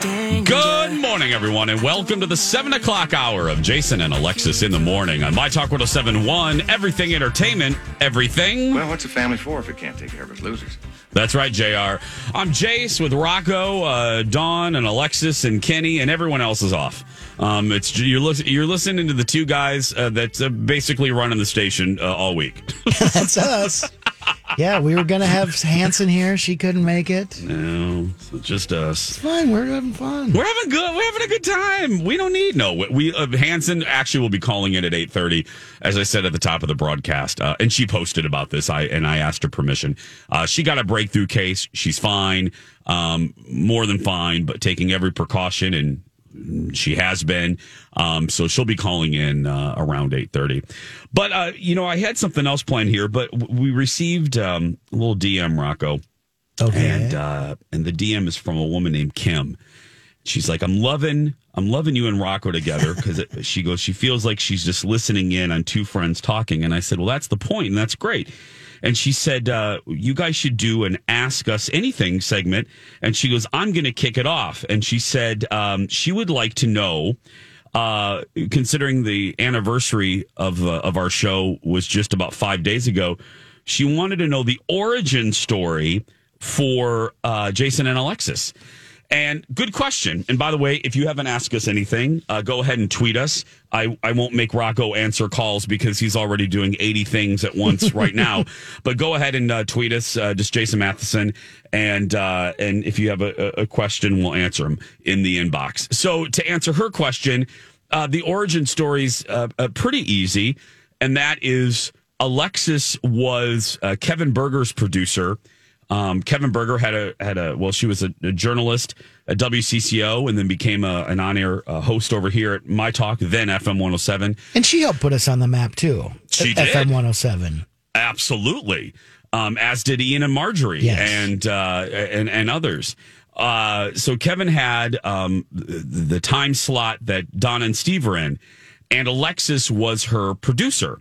Good morning, everyone, and welcome to the 7 o'clock hour of Jason and Alexis in the morning on My Talk 1071, Everything Entertainment, Everything. Well, what's a family for if it can't take care of its losers? That's right, JR. I'm Jace with Rocco, uh, Dawn, and Alexis, and Kenny, and everyone else is off. Um, it's you're, li- you're listening to the two guys uh, that's uh, basically running the station uh, all week. That's us. Yeah, we were gonna have Hanson here. She couldn't make it. no, it's just us. It's fine. We're having fun. We're having good. We're having a good time. We don't need no. We uh, Hanson actually will be calling in at eight thirty, as I said at the top of the broadcast, uh, and she posted about this. I and I asked her permission. Uh, she got a breakthrough case. She's fine, um, more than fine, but taking every precaution and she has been. Um, so she'll be calling in uh, around eight thirty. But uh, you know, I had something else planned here, but we received um, a little DM, Rocco. Okay. And uh, and the DM is from a woman named Kim. She's like, I'm loving, I'm loving you and Rocco together because she goes, she feels like she's just listening in on two friends talking. And I said, well, that's the point, and that's great. And she said, uh, you guys should do an Ask Us Anything segment. And she goes, I'm going to kick it off. And she said um, she would like to know. Uh, considering the anniversary of uh, of our show was just about five days ago, she wanted to know the origin story for uh, Jason and Alexis. And good question. And by the way, if you haven't asked us anything, uh, go ahead and tweet us. I, I won't make Rocco answer calls because he's already doing 80 things at once right now. But go ahead and uh, tweet us, uh, just Jason Matheson. And uh, and if you have a, a question, we'll answer them in the inbox. So to answer her question, uh, the origin story's uh, uh, pretty easy. And that is Alexis was uh, Kevyn Burger's producer Um, Kevyn Burger had a had a well, she was a, a journalist at WCCO and then became a, an on air uh, host over here at My Talk, then FM 107. And she helped put us on the map too. She did. FM 107. Absolutely. Um, as did Ian and Marjorie Yes. and, uh, and, and others. Uh, so Kevyn had, um, the, the time slot that Donna and Steve were in and Alexis was her producer.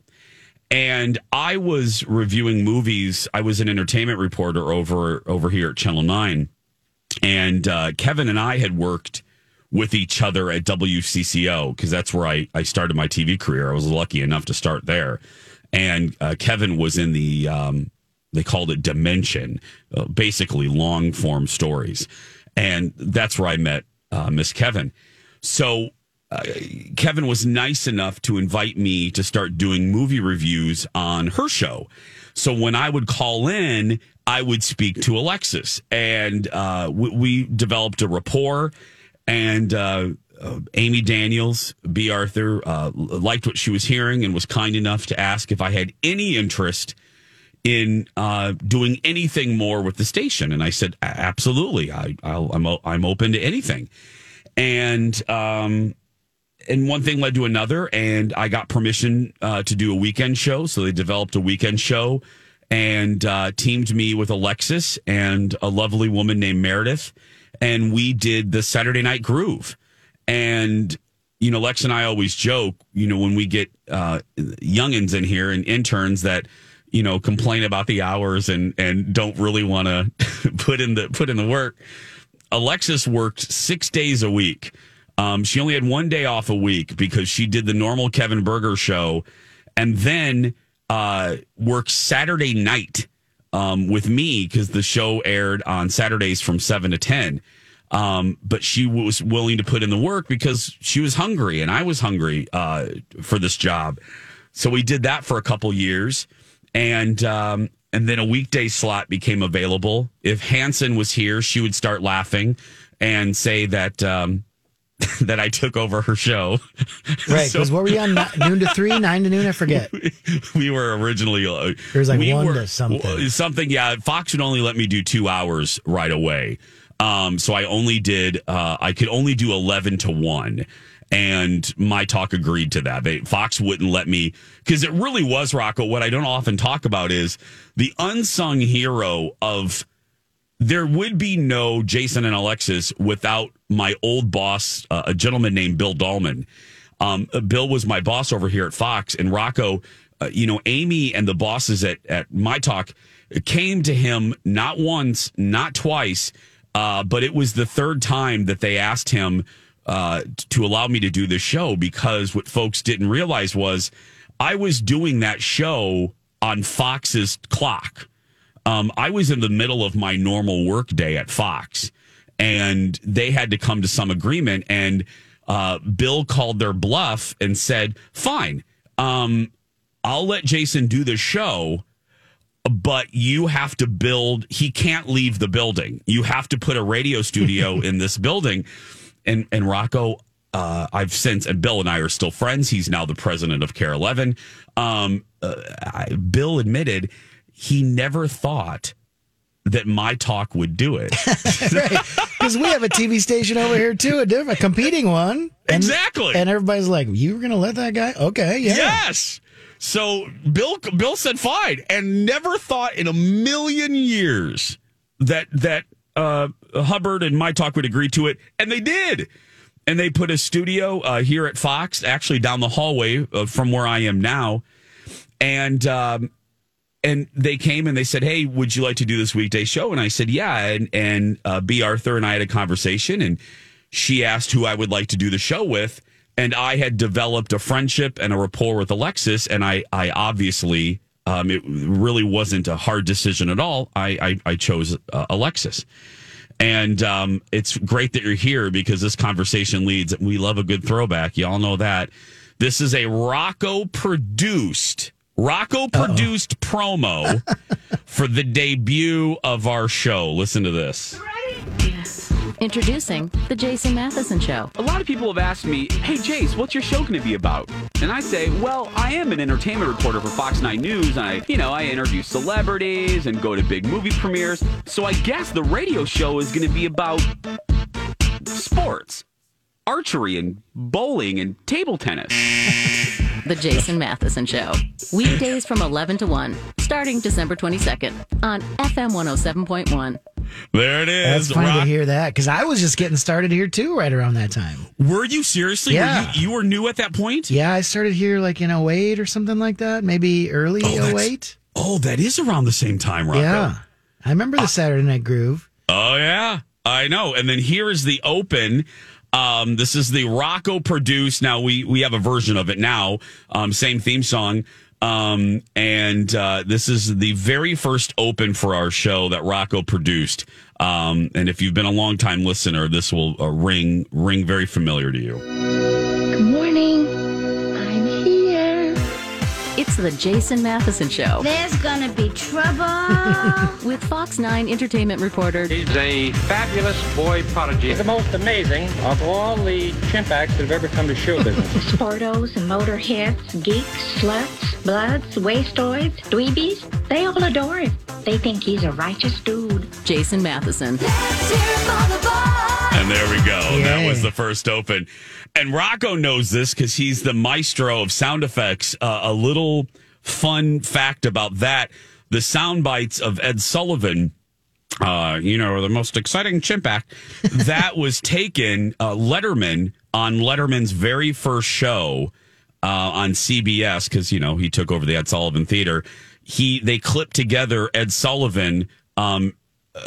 And I was reviewing movies. I was an entertainment reporter over, over here at Channel nine and, uh, Kevyn and I had worked with each other at WCCO because that's where I, I started my TV career. I was lucky enough to start there. And uh, Kevyn was in the, um, they called it Dimension, uh, basically long form stories. And that's where I met uh, Miss Kevyn. So uh, Kevyn was nice enough to invite me to start doing movie reviews on her show. So when I would call in, I would speak to Alexis, and uh, we, we developed a rapport. And uh, uh, Amy Daniels, B. Arthur, uh, liked what she was hearing and was kind enough to ask if I had any interest in uh, doing anything more with the station. And I said, absolutely. I, I'll, I'm, I'm open to anything. And, um, and one thing led to another, and I got permission uh, to do a weekend show. So they developed a weekend show and uh, teamed me with Alexis and a lovely woman named Meredith. And we did the Saturday Night Groove. And, you know, Lex and I always joke, you know, when we get uh, youngins in here and interns that, you know, complain about the hours and, and don't really want to put in the put in the work. Alexis worked six days a week. Um, she only had one day off a week because she did the normal Kevyn Burger show and then uh, worked Saturday night um, with me because the show aired on Saturdays from 7 to 10. Um, but she was willing to put in the work because she was hungry and I was hungry uh, for this job. So we did that for a couple years. And um, and then a weekday slot became available. If Hanson was here, she would start laughing and say that um, that I took over her show. Right. So- Because what were you on? Noon to three, nine to noon? I forget. we were originally uh, There was like we one were- to something. something yeah fox would only let me do two hours right away um so i only did uh i could only do 11 to 1 and my talk agreed to that they fox wouldn't let me because it really was rocco what i don't often talk about is the unsung hero of there would be no Jason and Alexis without my old boss, uh, a gentleman named Bill Dahlman. Um, uh, Bill was my boss over here at Fox, and Rocco, uh, you know, Amy and the bosses at, at My Talk came to him not once, not twice, uh, but it was the third time that they asked him uh, to allow me to do this show because what folks didn't realize was I was doing that show on Fox's clock um, I was in the middle of my normal work day at Fox, and they had to come to some agreement. And uh, Bill called their bluff and said, "Fine, um, I'll let Jason do the show." But you have to build, he can't leave the building. You have to put a radio studio in this building. And, and Rocco, uh, I've since, and Bill and I are still friends. He's now the president of KARE 11. Um, uh, I, Bill admitted he never thought that my talk would do it. right. Because we have a TV station over here too, a different, a competing one. And, Exactly. And everybody's like, "You were going to let that guy?" Okay, yeah. Yes. So Bill Bill said fine, and never thought in a million years that that uh, Hubbard and my talk would agree to it, and they did. And they put a studio uh, here at Fox, actually down the hallway uh, from where I am now, and um, and they came and they said, "Hey, would you like to do this weekday show?" And I said, "Yeah." And and uh, B. Arthur and I had a conversation, and she asked who I would like to do the show with, and I had developed a friendship and a rapport with Alexis, and I I obviously um, it really wasn't a hard decision at all. I I, I chose uh, Alexis. And um, it's great that you're here because this conversation leads. We love a good throwback. Y'all know that. This is a Rocco produced, Rocco produced promo for the debut of our show. Listen to this. Introducing The Jason Matheson Show. A lot of people have asked me, hey, Jace, what's your show going to be about? And I say, well, I am an entertainment reporter for Fox 9 News. And I, you know, I interview celebrities and go to big movie premieres. So I guess the radio show is going to be about sports, archery, and bowling and table tennis. The Jason Matheson Show. Weekdays from 11 to 1, starting December 22nd on FM 107.1. There it is. That's funny Rock- to hear that because I was just getting started here too, right around that time. Were you seriously? Yeah. Were you, you were new at that point? Yeah, I started here like in 08 or something like that, maybe early Oh, that's- 08. Oh, that is around the same time, Rocco. Yeah, I remember the ah. Saturday Night Groove. Oh yeah, I know. And then here is the open. Um, this is the Rocco produced. Now we we have a version of it now. Um, same theme song. Um, and uh, this is the very first open for our show that Rocco produced. Um, and if you've been a long time listener, this will uh, ring ring very familiar to you. The Jason Matheson Show There's gonna be trouble. with Fox 9 entertainment reporter He's a fabulous boy prodigy. The most amazing of all the chimp acts that have ever come to show business. Sportos, and motorheads, geeks, sluts, bloods, wastoids, dweebies, they all adore him. They think he's a righteous dude. Jason Matheson. And there we go. That was the first open. And Rocco knows this because he's the maestro of sound effects. Uh, a little fun fact about that the sound bites of Ed Sullivan. Uh, you know, the most exciting chimp act that was taken uh, Letterman on Letterman's very first show uh, on CBS because you know he took over the Ed Sullivan Theater. He they clipped together Ed Sullivan um,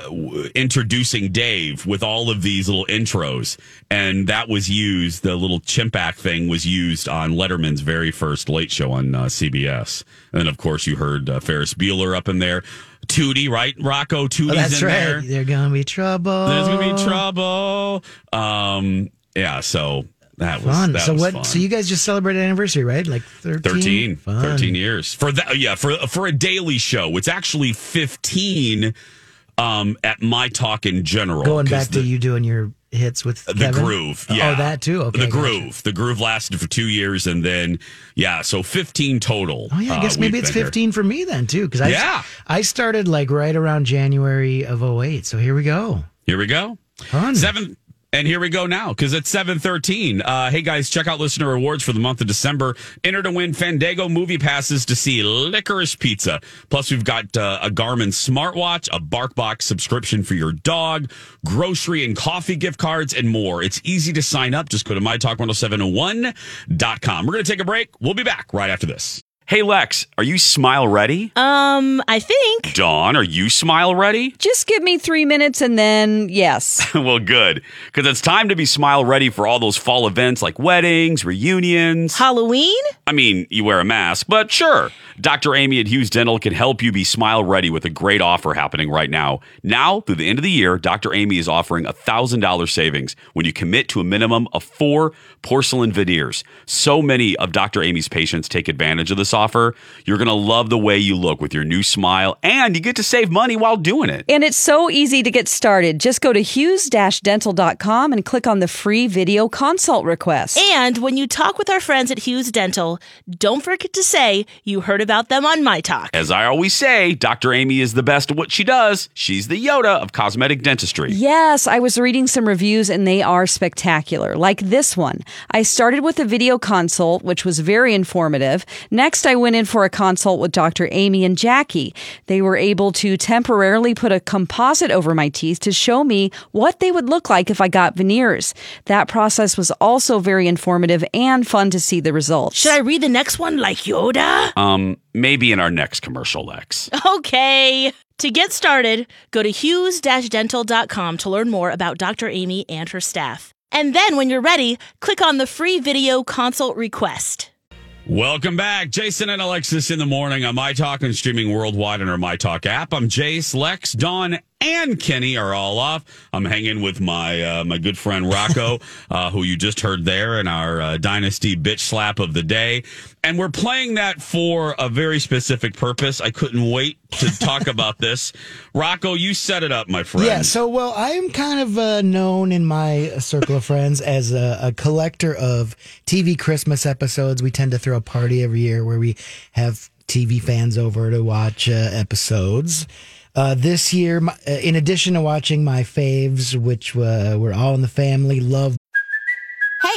w- introducing Dave with all of these little intros, and that was used. The little chimp act thing was used on Letterman's very first late show on uh, CBS, and then of course you heard uh, Ferris Bueller up in there, Tootie, right? Rocco Tootie's Oh, that's in right. there. There's gonna be trouble. There's gonna be trouble. Um, yeah, so that was Fun. That so was what? fun. So you guys just celebrated anniversary, right? Like 13? 13, Fun. 13 years for that. Yeah, for for a daily show, it's actually 15 um, at my talk in general. Going back to you doing your hits with the Kevin? groove. Yeah, Oh, that too. Okay, the gotcha. groove. The groove lasted for two years, and then yeah, so 15 total. Oh yeah, I uh, guess maybe we've here. 15 for me then too, because I Yeah. I started like right around January of 08. So here we go. Here we go. Fun. Seven. And here we go now because it's seven thirteen. Uh, hey guys, check out listener rewards for the month of December. Enter to win Fandango movie passes to see Licorice Pizza. Plus, we've got uh, a Garmin smartwatch, a BarkBox subscription for your dog, grocery and coffee gift cards, and more. It's easy to sign up. Just go to mytalk1071.com. We're going to take a break. We'll be back right after this. Hey Lex, are you smile ready? Um, I think. Dawn, are you smile ready? Just give me three minutes and then, yes. well, good. Because it's time to be smile ready for all those fall events like weddings, reunions. Halloween? I mean, you wear a mask, but sure. Dr. Amy at Hughes Dental can help you be smile ready with a great offer happening right now. Now, through the end of the year, Dr. Amy is offering a $1,000 savings when you commit to a minimum of four porcelain veneers. So many of Dr. Amy's patients take advantage of this offer. You're going to love the way you look with your new smile, and you get to save money while doing it. And it's so easy to get started. Just go to hughes-dental.com and click on the free video consult request. And when you talk with our friends at Hughes Dental, don't forget to say you heard about them on My Talk. As I always say, Dr. Amy is the best at what she does. She's the Yoda of cosmetic dentistry. Yes, I was reading some reviews and they are spectacular. Like this one. I started with a video consult, which was very informative. Next, I went in for a consult with Dr. Amy and Jackie. They were able to temporarily put a composite over my teeth to show me what they would look like if I got veneers. That process was also very informative and fun to see the results. Should I read the next one like Yoda? Um, maybe in our next commercial, Lex. Okay. To get started, go to hughes-dental.com to learn more about Dr. Amy and her staff. And then when you're ready, click on the free video consult request. Welcome back. Jason and Alexis in the morning on My Talk and streaming worldwide on our My Talk app. I'm Jace, Lex, Dawn, and Kenny are all off. I'm hanging with my uh, my good friend Rocco, uh, who you just heard there in our uh, Dynasty bitch slap of the day, and we're playing that for a very specific purpose. I couldn't wait to talk about this. Rocco, you set it up, my friend. Yeah, so well, I am kind of uh, known in my circle of friends as a, a collector of TV Christmas episodes. We tend to throw a party every year where we have TV fans over to watch uh, episodes. Uh, this year, my- uh, in addition to watching my faves, which uh, were all in the family, love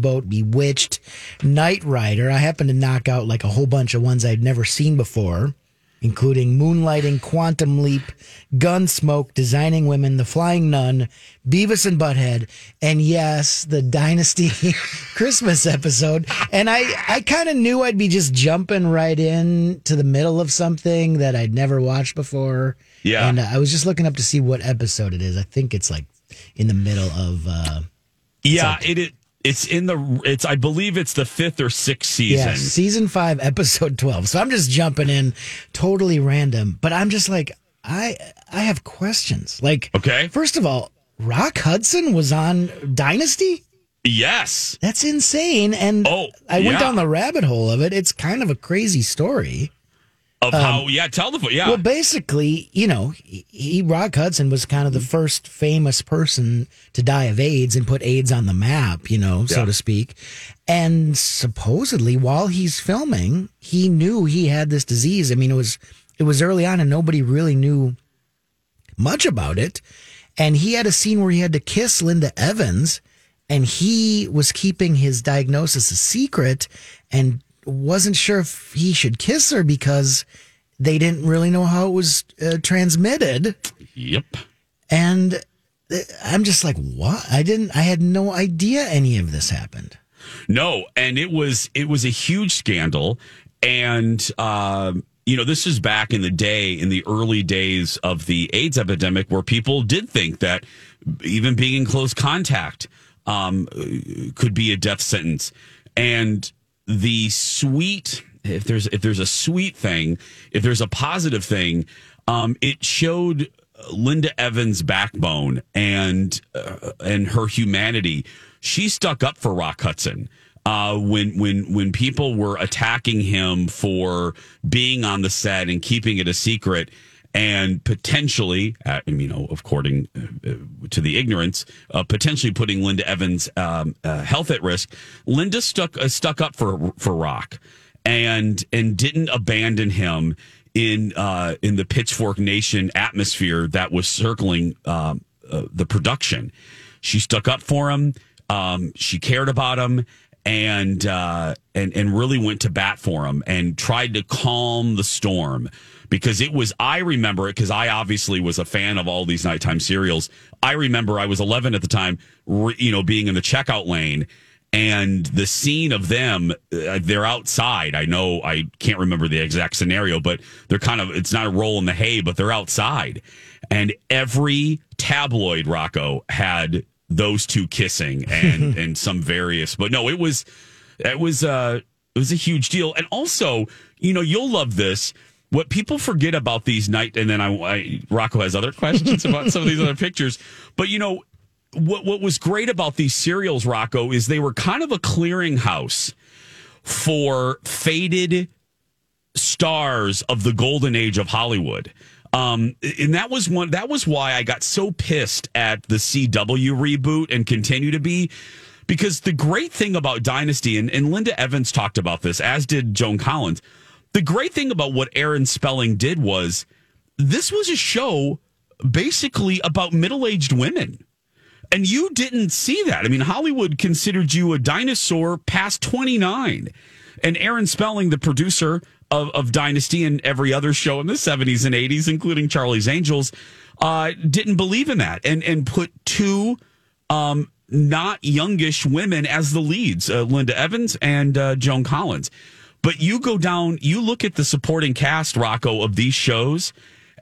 Boat, Bewitched, Knight Rider. I happened to knock out like a whole bunch of ones I'd never seen before, including Moonlighting, Quantum Leap, Gunsmoke, Designing Women, The Flying Nun, Beavis and Butthead, and yes, the Dynasty Christmas episode. And I, I kind of knew I'd be just jumping right in to the middle of something that I'd never watched before. Yeah. And uh, I was just looking up to see what episode it is. I think it's like in the middle of. Uh, Yeah, it, it it's in the it's I believe it's the fifth or sixth season. Yeah, season five, episode twelve. So I'm just jumping in, totally random. But I'm just like, I I have questions. Like, okay, first of all, Rock Hudson was on Dynasty. Yes, that's insane. And oh, I went yeah. down the rabbit hole of it. It's kind of a crazy story. Of Um, how yeah, tell the yeah. Well, basically, you know, he, Rock Hudson was kind of the first famous person to die of AIDS and put AIDS on the map, you know, so Yeah. to speak. And supposedly, while he's filming, he knew he had this disease. I mean, it was it was early on, and nobody really knew much about it. And he had a scene where he had to kiss Linda Evans, and he was keeping his diagnosis a secret and wasn't sure if he should kiss her because they didn't really know how it was uh, transmitted. Yep. And uh, I'm just like, what? I didn't, I had no idea any of this happened. No, and it was it was a huge scandal, and um, you know this is back in the day, in the early days of the AIDS epidemic, where people did think that even being in close contact um, could be a death sentence, and the sweet if there's if there's a sweet thing, if there's a positive thing, um, it showed Linda Evans' backbone and uh, and her humanity. She stuck up for Rock Hudson uh, when when when people were attacking him for being on the set and keeping it a secret. And potentially, uh, you know, according uh, to the ignorance, uh, potentially putting Linda Evans' um, uh, health at risk. Linda stuck uh, stuck up for for Rock, and and didn't abandon him in in the Pitchfork Nation atmosphere that was circling um, the production. She stuck up for him. Um, she cared about him, and uh, and and really went to bat for him and tried to calm the storm because it was. I remember it because I obviously was a fan of all these nighttime serials. I remember I was 11 at the time, re, you know, being in the checkout lane and the scene of them uh, they're outside i know i can't remember the exact scenario but they're kind of it's not a roll in the hay but they're outside and every tabloid rocco had those two kissing and and some various but no it was it was uh it was a huge deal and also you know you'll love this what people forget about these night and then I, I rocco has other questions about some of these other pictures but you know what what was great about these serials, Rocco, is they were kind of a clearinghouse for faded stars of the golden age of Hollywood. Um, and that was one that was why I got so pissed at the CW reboot and continue to be because the great thing about Dynasty and, and Linda Evans talked about this, as did Joan Collins. The great thing about what Aaron Spelling did was this was a show basically about middle-aged women. And you didn't see that. I mean, Hollywood considered you a dinosaur past 29. And Aaron Spelling, the producer of, of Dynasty and every other show in the 70s and 80s, including Charlie's Angels, uh, didn't believe in that and and put two um, not youngish women as the leads, uh, Linda Evans and uh, Joan Collins. But you go down, you look at the supporting cast, Rocco, of these shows,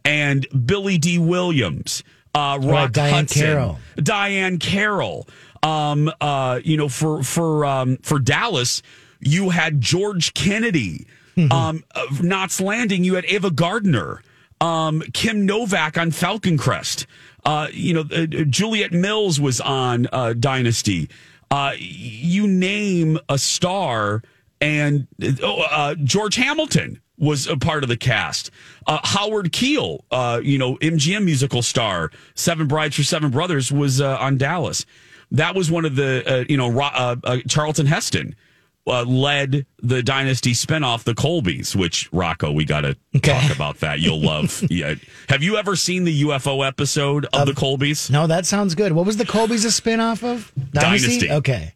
and Billy Dee Williams, uh, Rock Right, Diahann Hudson, Carroll. Diahann Carroll. Um, uh, you know, for for um, for Dallas, you had George Kennedy. um, of Knots Landing, you had Ava Gardner, um, Kim Novak on Falcon Crest. Uh, you know, uh, Juliet Mills was on uh, Dynasty. Uh, you name a star, and oh, uh, George Hamilton was a part of the cast. Uh, Howard Keel, uh, you know, MGM musical star, Seven Brides for Seven Brothers, was uh, on Dallas. That was one of the, uh, you know, uh, uh, Charlton Heston uh, led the Dynasty spinoff, The Colbys, which Rocco, we got to talk about that. You'll love. yeah. Have you ever seen the UFO episode of The Colbys? No, that sounds good. What was the Colbys a spinoff of? Dynasty. Okay.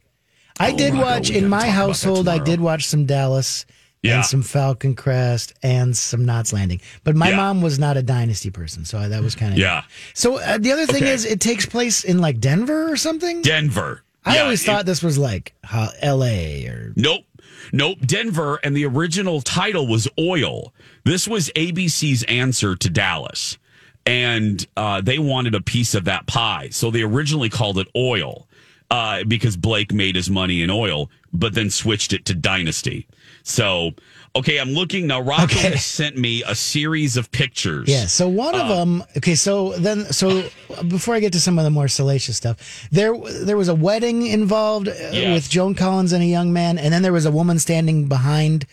I Oh, did Rocco, watch in my talk about that household. I did watch some Dallas Yeah. and some Falcon Crest and some Knots Landing. But my Yeah. mom was not a Dynasty person, so that was kind of Yeah. So uh, the other thing Okay. is, it takes place in like Denver or something. Denver. I Yeah, always it- thought this was like uh, L.A. or Nope. Nope. Denver, and the original title was Oil. This was ABC's answer to Dallas. And uh, they wanted a piece of that pie. So they originally called it Oil uh, because Blake made his money in oil, but then switched it to Dynasty. So, okay, I'm looking now. Rocco Okay. has sent me a series of pictures. Yeah. So one of Uh, them. Okay. So then, so before I get to some of the more salacious stuff, there there was a wedding involved uh, Yes. with Joan Collins and a young man, and then there was a woman standing behind,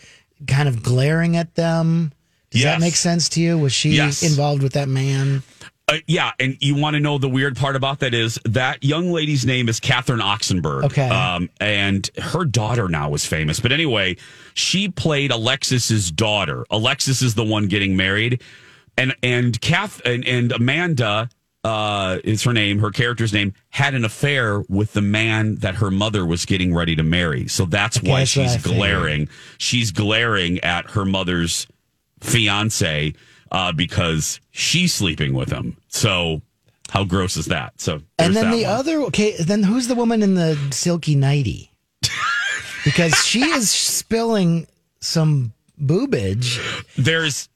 kind of glaring at them. Does Yes. that make sense to you? Was she Yes. involved with that man? Uh, yeah, and you want to know the weird part about that is that young lady's name is Catherine Oxenberg. Okay. Um, and her daughter now is famous. But anyway, she played Alexis's daughter. Alexis is the one getting married. And and Kath and, and Amanda uh, is her name, her character's name, had an affair with the man that her mother was getting ready to marry. So that's Okay, why that's she's glaring. She's glaring at her mother's fiance uh, because she's sleeping with him. So how gross is that? So And then the one. other. Okay. Then who's the woman in the silky nighty? because she is spilling some boobage. there's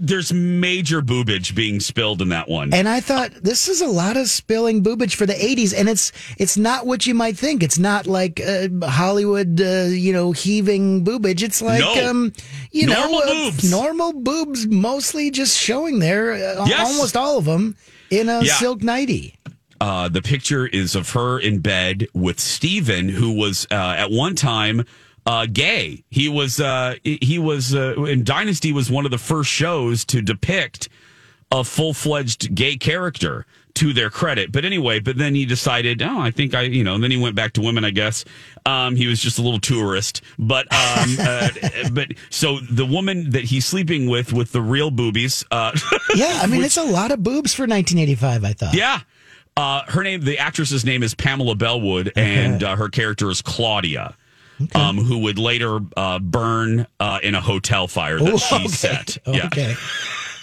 there's major boobage being spilled in that one. And I thought this is a lot of spilling boobage for the '80s, and it's it's not what you might think. It's not like uh, Hollywood, uh, you know, heaving boobage. It's like, No. um, you Normal know, uh, normal boobs, mostly just showing there. Uh, Yes. almost all of them in a Yeah. silk nightie. Uh, the picture is of her in bed with Steven, who was uh, at one time uh, gay. He was uh, he was uh, in Dynasty was one of the first shows to depict a full fledged gay character. To their credit, but anyway, but then he decided, oh, I think I, you know, and then he went back to women. I guess um, he was just a little tourist, but um, uh, but so the woman that he's sleeping with with the real boobies, uh, Yeah, I mean, which- it's a lot of boobs for 1985. I thought. yeah. Uh, her name, the actress's name is Pamela Bellwood, and uh, her character is Claudia, um, who would later uh, burn uh, in a hotel fire that Ooh, she okay. set. Yeah. Okay.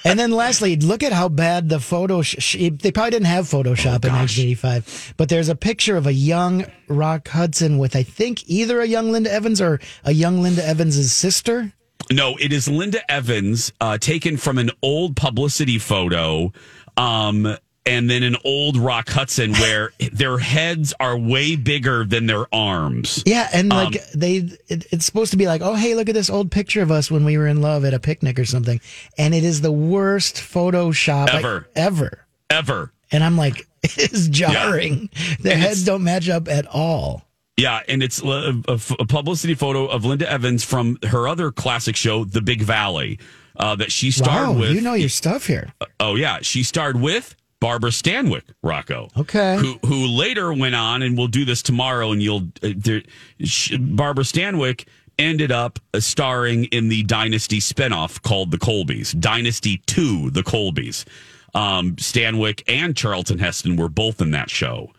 And then lastly, look at how bad the photo. Sh- sh- they probably didn't have Photoshop Oh, in 1985, but there's a picture of a young Rock Hudson with, I think, either a young Linda Evans or a young Linda Evans' sister. No, it is Linda Evans uh, taken from an old publicity photo. Um, and then an old Rock Hudson where their heads are way bigger than their arms. Yeah, and Um, like they, it, it's supposed to be like, oh, hey, look at this old picture of us when we were in love at a picnic or something, and it is the worst Photoshop Ever. ever. Ever. And I'm like, it's jarring. Their And heads don't match up at all. Yeah, and it's a, a- a publicity photo of Linda Evans from her other classic show, The Big Valley, uh, that she starred wow, with. you know your stuff here. oh yeah, she starred with Barbara Stanwyck, Rocco. Okay. Who who later went on, and we'll do this tomorrow, and you'll uh, there, sh Barbara Stanwyck ended up uh, starring in the Dynasty spinoff called The Colbys, Dynasty Two, The Colbys. Um, Stanwyck and Charlton Heston were both in that show.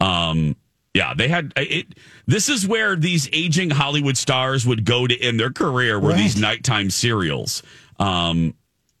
Um, yeah, they had it. This is where these aging Hollywood stars would go to end their career, were these nighttime serials. Um,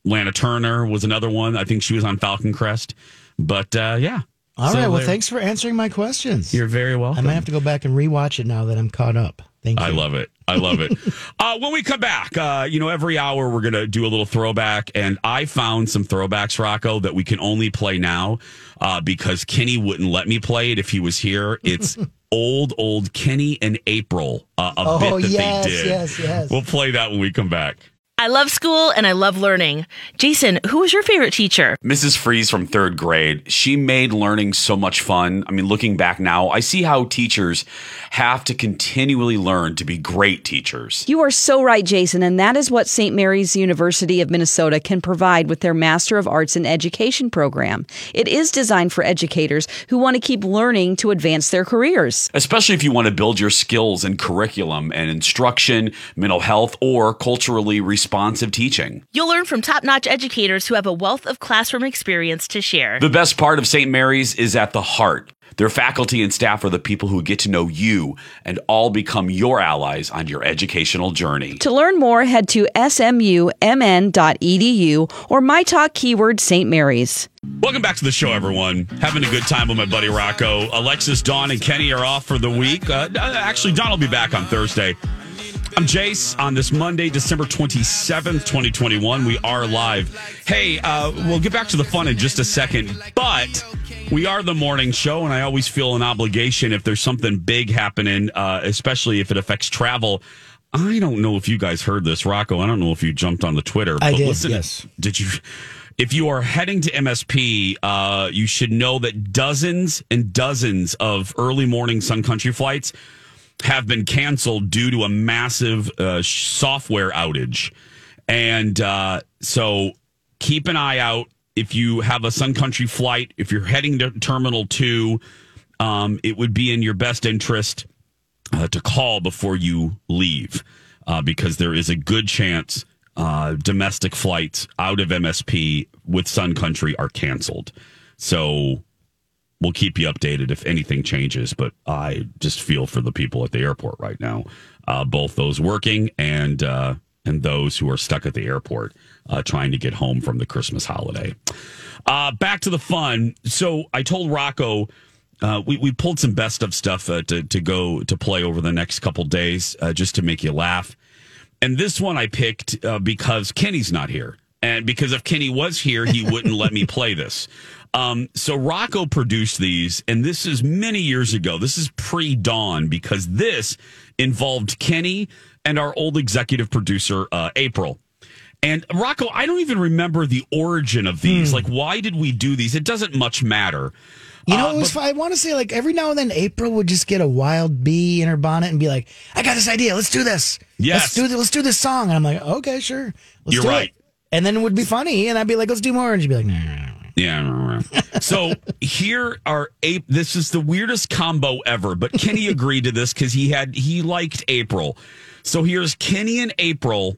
Lana Turner was another one. I think she was on Falcon Crest. But uh, yeah. All right. So Well, there- thanks for answering my questions. You're very welcome. I might have to go back and rewatch it now that I'm caught up. Thank you. I love it. I love it. uh, when we come back, uh, you know, every hour we're going to do a little throwback. And I found some throwbacks, Rocco, that we can only play now uh, because Kenny wouldn't let me play it if he was here. It's old, old Kenny and April, uh, a Oh, bit that yes, they did. yes, yes. We'll play that when we come back. I love school and I love learning. Jason, who was your favorite teacher? Mrs. Freeze from third grade, she made learning so much fun. I mean, looking back now, I see how teachers have to continually learn to be great teachers. You are so right, Jason, and that is what St. Mary's University of Minnesota can provide with their Master of Arts in Education program. It is designed for educators who want to keep learning to advance their careers. Especially if you want to build your skills in curriculum and instruction, mental health, or culturally responsive teaching. You'll learn from top notch educators who have a wealth of classroom experience to share. The best part of St. Mary's is at the heart. Their faculty and staff are the people who get to know you and all become your allies on your educational journey. To learn more, head to smumn.edu or my talk keyword St. Mary's. Welcome back to the show, everyone. Having a good time with my buddy Rocco. Alexis, Dawn, and Kenny are off for the week. Uh, actually, Dawn will be back on Thursday. I'm Jace on this Monday, December 27th, 2021. We are live. Hey, uh, we'll get back to the fun in just a second, but we are the morning show, and I always feel an obligation if there's something big happening, uh, especially if it affects travel. I don't know if you guys heard this, Rocco. I don't know if you jumped on the Twitter. I but did, Listen, yes. Did you? If you are heading to MSP, uh, you should know that dozens and dozens of early morning Sun Country flights have been canceled due to a massive uh, software outage. And uh, so keep an eye out if you have a Sun Country flight, if you're heading to Terminal 2, um, it would be in your best interest uh, to call before you leave uh, because there is a good chance uh, domestic flights out of MSP with Sun Country are canceled. So we'll keep you updated if anything changes. But I just feel for the people at the airport right now, uh, both those working and uh, and those who are stuck at the airport uh, trying to get home from the Christmas holiday. Uh, back to the fun. So I told Rocco. Uh, we, we pulled some best of stuff uh, to, to go to play over the next couple days just to make you laugh. And this one I picked because Kenny's not here. And because if Kenny was here, he wouldn't let me play this. Um, so Rocco produced these, and this is many years ago. This is pre dawn because this involved Kenny and our old executive producer, uh, April. And Rocco, I don't even remember the origin of these. Like, why did we do these? It doesn't much matter. You know, Uh, it was. but- I want to say like every now and then April would just get a wild bee in her bonnet and be like, "I got this idea. Let's do this. Yes. let's do this. Let's do this song." And I'm like, "Okay, sure. Let's You're do right. It. And then it would be funny, and I'd be like, "Let's do more," and she'd be like, "No." no, no, no." Yeah. so here are ape. This is the weirdest combo ever, but Kenny agreed to this because he had he liked April. So here's Kenny and April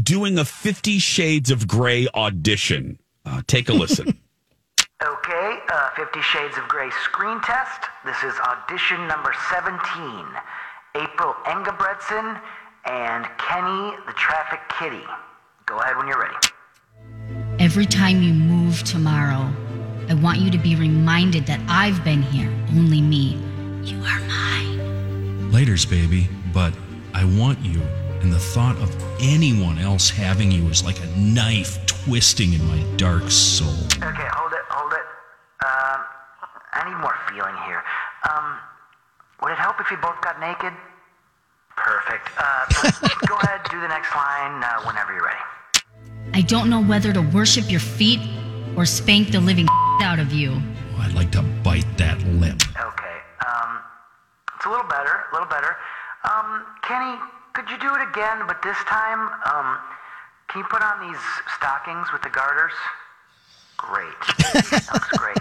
doing a Fifty Shades of Grey audition. Uh, take a listen. Okay, uh, Fifty Shades of Grey screen test. This is audition number 17. April Engebretson and Kenny the Traffic Kitty. Go ahead when you're ready. Every time you move tomorrow, I want you to be reminded that I've been here, only me. You are mine. Laters, baby, but I want you, and the thought of anyone else having you is like a knife twisting in my dark soul. Okay, hold it, hold it. Um, I need more feeling here. Um, would it help if you both got naked? Perfect. Uh, go ahead, do the next line uh, whenever you're ready. I don't know whether to worship your feet or spank the living out of you. Oh, I'd like to bite that lip. Okay. Um, it's a little better, a little better. Um, Kenny, could you do it again, but this time, um, can you put on these stockings with the garters? Great. that looks great.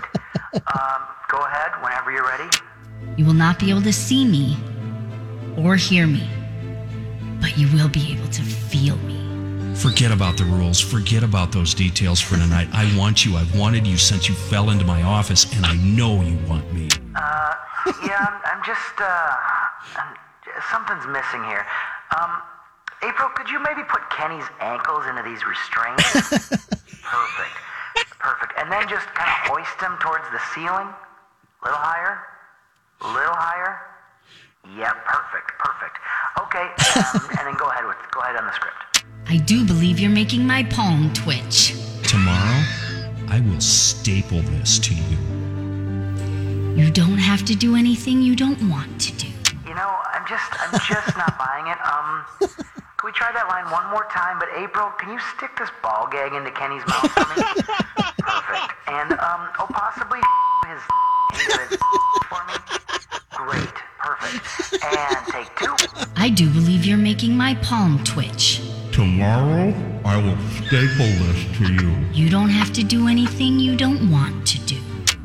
Um, go ahead whenever you're ready. You will not be able to see me or hear me, but you will be able to feel me. Forget about the rules. Forget about those details for tonight. I want you. I've wanted you since you fell into my office, and I know you want me. Uh, yeah, I'm, I'm just, uh, I'm, something's missing here. Um, April, could you maybe put Kenny's ankles into these restraints? Perfect. Perfect. And then just kind of hoist him towards the ceiling. A little higher. A little higher. Yeah, perfect, perfect. Okay, um, and then go ahead with go ahead on the script. I do believe you're making my palm twitch. Tomorrow, I will staple this to you. You don't have to do anything you don't want to do. You know, I'm just I'm just not buying it. Um, can we try that line one more time? But April, can you stick this ball gag into Kenny's mouth for me? perfect. And um, oh, possibly his for me. Great, perfect. And take two. I do believe you're making my palm twitch. Tomorrow, I will staple this to you. You don't have to do anything you don't want to do.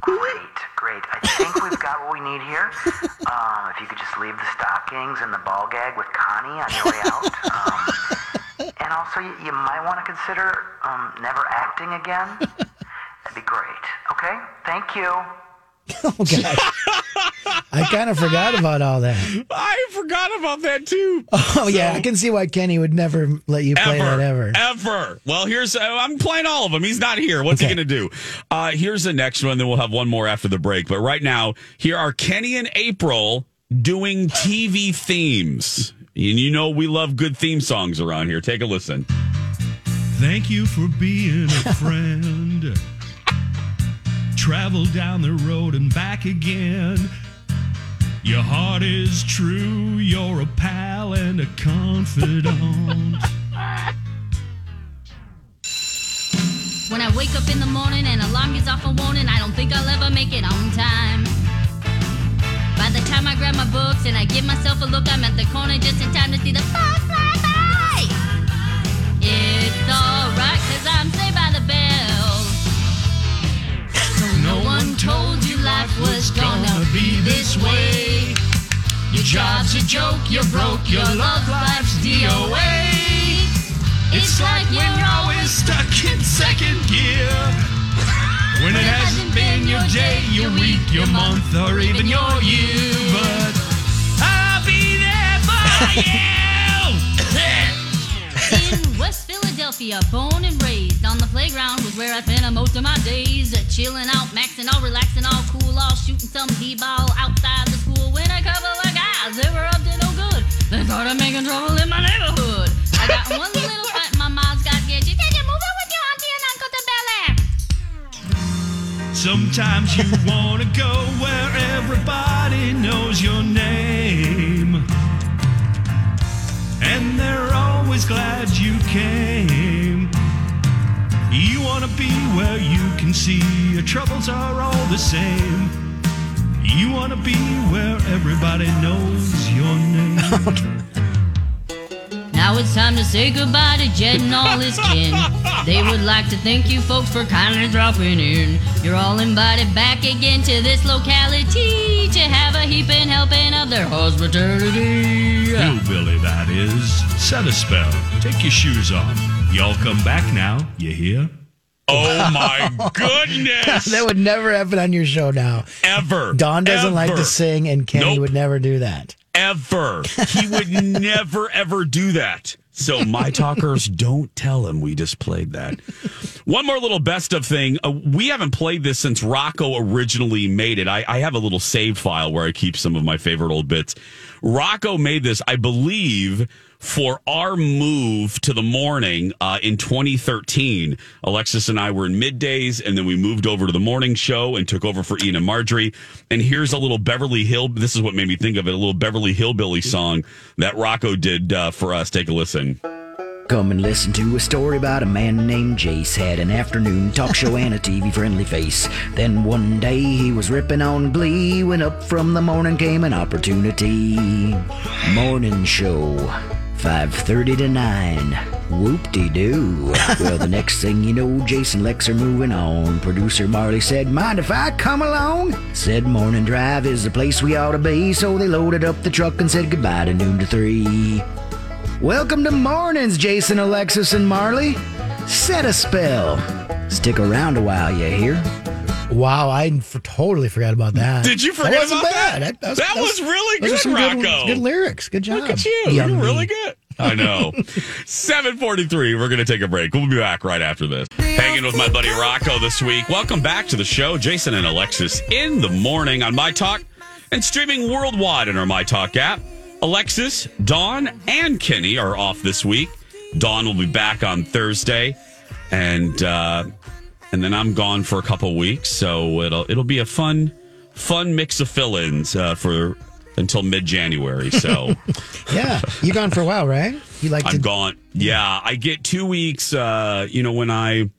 Great, great. I think we've got what we need here. Um, if you could just leave the stockings and the ball gag with Connie on your way out. Um, and also, you, you might want to consider um, never acting again. That'd be great. Okay? Thank you. Oh God, I kind of forgot about all that. I forgot about that too. Oh yeah, I can see why Kenny would never let you play that ever. Ever. Well, here's uh, I'm playing all of them. He's not here. What's he going to do? Uh, here's the next one. Then we'll have one more after the break. But right now, here are Kenny and April doing TV themes. And you know we love good theme songs around here. Take a listen. Thank you for being a friend. Travel down the road and back again. Your heart is true, you're a pal and a confidant. When I wake up in the morning and alarm goes off a warning, I don't think I'll ever make it on time. By the time I grab my books and I give myself a look, I'm at the corner just in time to see the bus fly by. It's alright, cause I'm saved by the bell. One told you life was gonna be this way. Your job's a joke, you're broke, your love life's DOA. It's like when you're always stuck in second gear. When it hasn't been your day, your week, your month, or even your year. But I'll be there for you. Philadelphia, born and raised on the playground was where I spent most of my days. Chilling out, maxing, all relaxing, all cool, all shooting some b-ball outside the school. When a couple of guys, they were up to no good. They started making trouble in my neighborhood. I got one little fight, my mom's got scared. She said, "You move in with your auntie and uncle to Bel Air." Sometimes you want to go where everybody knows your name. And they're always glad you came. You want to be where you can see your troubles are all the same. You want to be where everybody knows your name. Now it's time to say goodbye to Jed and all his kin. They would like to thank you folks for kindly dropping in. You're all invited back again to this locality to have a heaping helping of their hospitality. Billy, that is. Set a spell. Take your shoes off. Y'all come back now. You hear? Oh my goodness! that would never happen on your show now. Ever. Dawn doesn't like to sing, and Kenny Nope. would never do that. Ever. He would never, ever do that. So, my talkers, don't tell him we just played that. One more little best of thing. Uh, we haven't played this since Rocco originally made it. I, I have a little save file where I keep some of my favorite old bits. Rocco made this, I believe, for our move to the morning uh, in 2013. Alexis and I were in middays, and then we moved over to the morning show and took over for Ian and Marjorie. And here's a little Beverly Hill. This is what made me think of it. A little Beverly Hillbilly song that Rocco did uh, for us. Take a listen. Come and listen to a story about a man named Jace. Had an afternoon talk show and a TV friendly face. Then one day he was ripping on glee. When up from the morning came an opportunity. Morning show. 5.30 to 9. Whoop-de-doo. well, the next thing you know, Jason Lex are moving on. Producer Marley said, mind if I come along? Said Morning Drive is the place we ought to be. So they loaded up the truck and said goodbye to noon to 3. Welcome to Mornings, Jason, Alexis, and Marley. Set a spell. Stick around a while, you hear? Wow, I f- totally forgot about that. Did you forget that wasn't about bad. that? That, That was really good, some Rocco. Good, good lyrics. Good job. Look at you. Young You're really good. I know. 743. We're going to take a break. We'll be back right after this. Hanging with my buddy Rocco this week. Welcome back to the show. Jason and Alexis in the morning on My Talk and streaming worldwide in our My Talk app. Alexis, Dawn, and Kenny are off this week. Dawn will be back on Thursday. And, uh, and then I'm gone for a couple weeks. So it'll, it'll be a fun, fun mix of fill-ins, uh, for until mid-January. So Yeah, you gone for a while, right? You like I'm to gone. Yeah, I get two weeks. Uh, you know, when I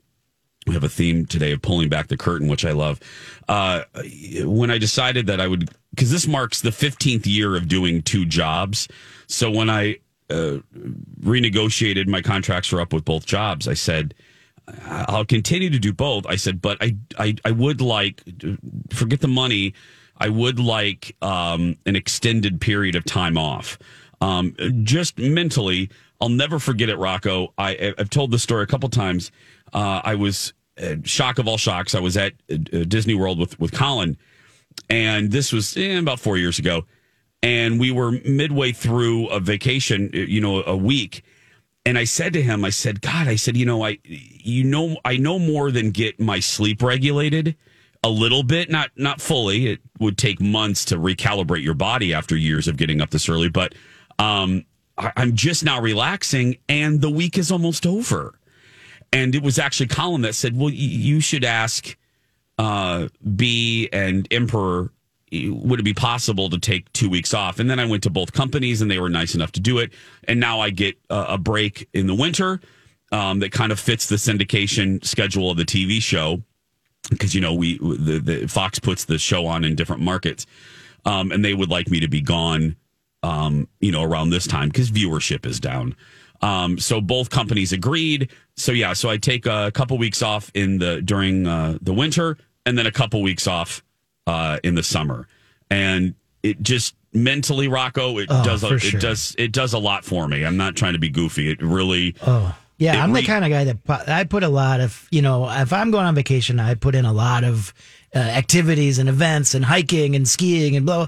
we have a theme today of pulling back the curtain, which I love. Uh, when I decided that I would, because this marks the 15th year of doing two jobs. So when I uh, renegotiated my contracts were up with both jobs, I said. I'll continue to do both. I said, but I, I, I would like, forget the money. I would like um, an extended period of time off. Um, just mentally, I'll never forget it, Rocco. I, I've told the story a couple times. Uh, I was uh, shock of all shocks. I was at uh, Disney World with with Colin, and this was eh, about four years ago. And we were midway through a vacation, you know, a week. And I said to him, I said, God, I said, you know, I, you know, I know more than get my sleep regulated a little bit, not not fully. It would take months to recalibrate your body after years of getting up this early, but um, I'm just now relaxing, and the week is almost over. And it was actually Colin that said, "Well, you should ask uh, B and Emperor." Would it be possible to take two weeks off? And then I went to both companies, and they were nice enough to do it. And now I get a, break in the winter um, that kind of fits the syndication schedule of the TV show because you know we the, the Fox puts the show on in different markets, um, and they would like me to be gone, um, you know, around this time because viewership is down. Um, so both companies agreed. So yeah, so I take a couple weeks off in the during uh, the winter, and then a couple weeks off uh, in the summer, and it just mentally, Rocco, it Oh, does a, for it does it does a lot for me. I'm not trying to be goofy. It really. Oh, yeah. I'm the kind of guy that I put a lot of, you know, if I'm going on vacation, I put in a lot of uh, activities and events and hiking and skiing and blah.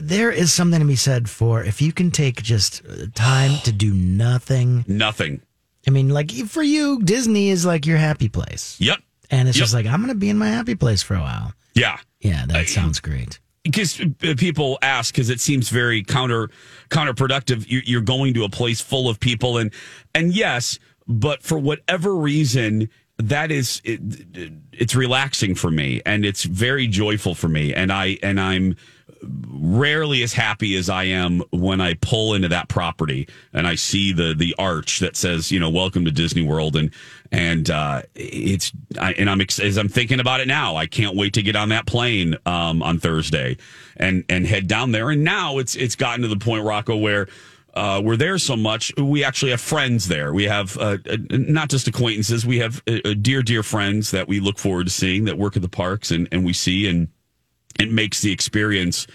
There is something to be said for if you can take just uh, time to do nothing. Nothing. I mean, like for you, Disney is like your happy place. Yep. And it's Yep. just like, I'm going to be in my happy place for a while. Yeah. Yeah, that sounds great. because uh, people ask because it seems very counter counterproductive You- you're going to a place full of people and and yes but for whatever reason that is it, it's relaxing for me and it's very joyful for me and i and i'm rarely as happy as I am when I pull into that property and I see the the arch that says, you know, welcome to Disney World and and uh it's I, and I'm as I'm thinking about it now, I can't wait to get on that plane um on Thursday and and head down there and now it's it's gotten to the point Rocco where uh, we're there so much. We actually have friends there. We have uh, uh, not just acquaintances. We have uh, uh, dear, dear friends that we look forward to seeing that work at the parks and, and we see and it makes the experience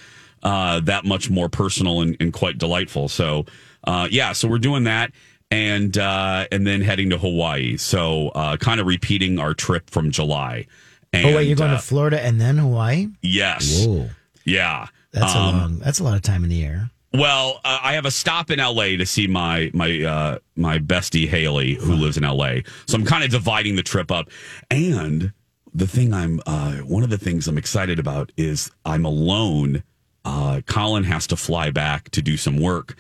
uh, that much more personal and, and quite delightful. So, uh, yeah, so we're doing that, and uh, and then heading to Hawaii. So, uh, kind of repeating our trip from July. And, oh wait, you're going uh, to Florida and then Hawaii? Yes. Whoa. Yeah. That's Um, a long. That's a lot of time in the air. Well, uh, I have a stop in L.A. to see my my uh, my bestie Haley, who lives in L.A. So I'm kind of dividing the trip up. And the thing I'm uh, one of the things I'm excited about is I'm alone. Uh, Colin has to fly back to do some work.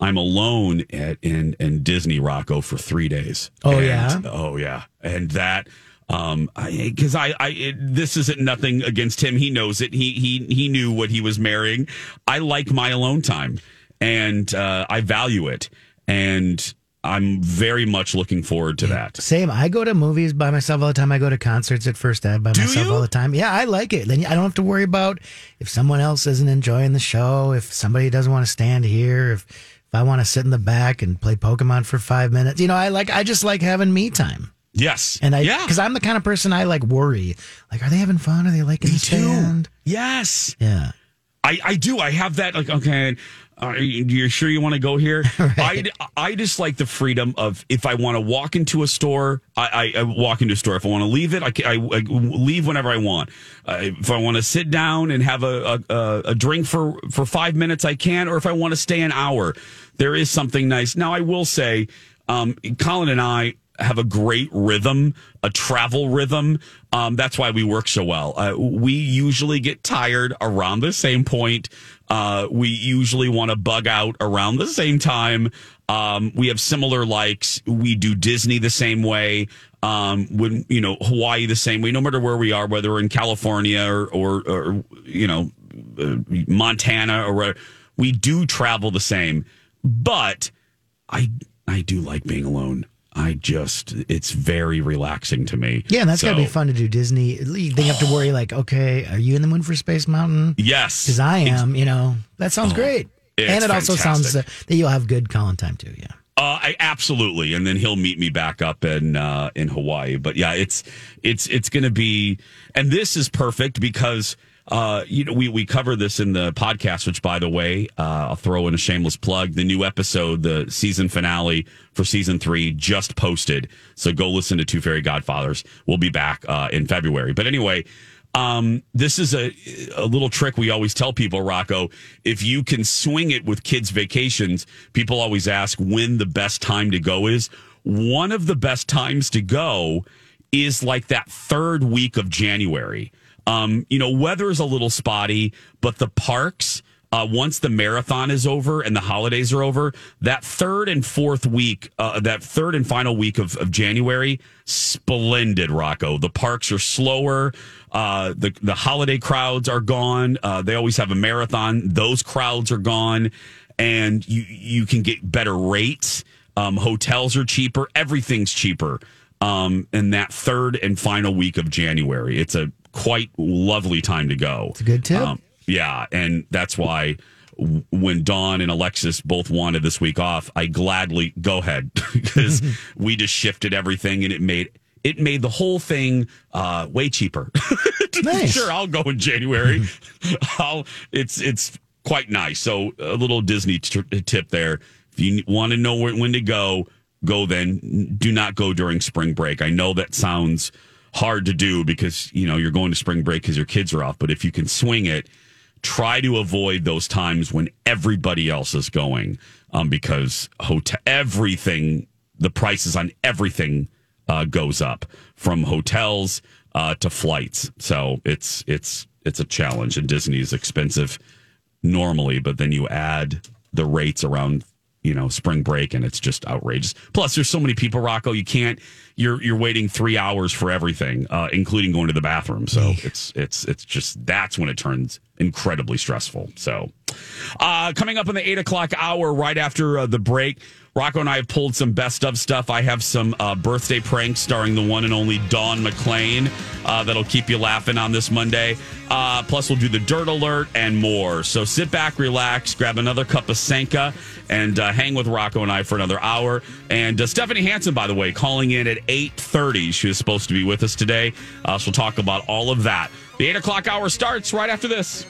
I'm alone at in in Disney Rocco for three days. Oh, And- yeah? oh yeah, and that. Um, because I, I, it, this isn't nothing against him. He knows it. He, he, he knew what he was marrying. I like my alone time and, uh, I value it. And I'm very much looking forward to that. Same. I go to movies by myself all the time. I go to concerts at First Ave by myself all the time. Yeah, I like it. Then I don't have to worry about if someone else isn't enjoying the show, if somebody doesn't want to stand here, if if I want to sit in the back and play Pokemon for five minutes. You know, I like. I just like having me time. Yes. And I, Yeah. because I'm the kind of person I like worry. Like, are they having fun? Are they liking the stand? Yes. Yeah. I, I do. I have that like okay. Are you you're sure you want to go here? I, I just like the freedom of if I want to walk into a store, I, I, I walk into a store. If I want to leave it, I, I, I leave whenever I want. Uh, if I want to sit down and have a, a, a- a drink for, for five minutes, I can. Or if I want to stay an hour, there is something nice. Now, I will say, um, Colin and I have a great rhythm, a travel rhythm. Um, that's why we work so well. Uh, we usually get tired around the same point. Uh, we usually want to bug out around the same time. Um, we have similar likes. We do Disney the same way. Um, when you know Hawaii the same way, no matter where we are, whether we're in California or or, or you know uh, Montana or where we do travel the same. But I I do like being alone. I just it's very relaxing to me. Yeah, and that's got to be fun to do Disney. You don't have to worry, like, okay, are you in the moon for Space Mountain? Yes, Because I am, you know, that sounds Oh, great. And it also sounds uh, that you'll have good Colin time too. Yeah. Uh, I absolutely, and then he'll meet me back up in uh, in Hawaii. But yeah, it's it's it's going to be, and this is perfect because uh, you know we we cover this in the podcast. Which, by the way, uh, I'll throw in a shameless plug: the new episode, the season finale for season three, just posted. So go listen to Two Fairy Godfathers. We'll be back uh, in February. But anyway. Um, this is a a little trick we always tell people, Rocco. If you can swing it with kids' vacations, people always ask when the best time to go is. One of the best times to go is like that third week of January. Um, you know, weather is a little spotty, but the parks, uh, once the marathon is over and the holidays are over, that third and fourth week, uh, that third and final week of, of January, splendid, Rocco. The parks are slower. Uh, the, the holiday crowds are gone. Uh, they always have a marathon. Those crowds are gone and you, you can get better rates. Um, hotels are cheaper. Everything's cheaper. Um, in that third and final week of January, it's a quite lovely time to go. It's a good tip. yeah, and that's why when Dawn and Alexis both wanted this week off, I gladly go ahead because we just shifted everything and it made it made the whole thing uh, way cheaper. Nice. sure, I'll go in January. I'll it's it's quite nice. So a little Disney t- tip there. If you want to know where, when to go, go then. Do not go during spring break. I know that sounds hard to do because you know you're going to spring break because your kids are off. But if you can swing it, try to avoid those times when everybody else is going, um, because hotel everything, the prices on everything uh, goes up from hotels uh, to flights. So it's it's it's a challenge, and Disney is expensive normally, but then you add the rates around you know spring break and it's just outrageous. Plus there's so many people rocco you can't you're you're waiting three hours for everything uh, including going to the bathroom. So it's it's it's just that's when it turns incredibly stressful. So uh coming up in the eight o'clock hour right after uh, the break rocco and i have pulled some best of stuff i have some uh, birthday pranks starring the one and only dawn mcclain uh, that'll keep you laughing on this monday uh, plus we'll do the dirt alert and more so sit back relax grab another cup of Sanka and uh, hang with Rocco and I for another hour. And uh, Stephanie Hansen, by the way, calling in at eight thirty. She was supposed to be with us today. Uh, she'll talk about all of that. The eight o'clock hour starts right after this.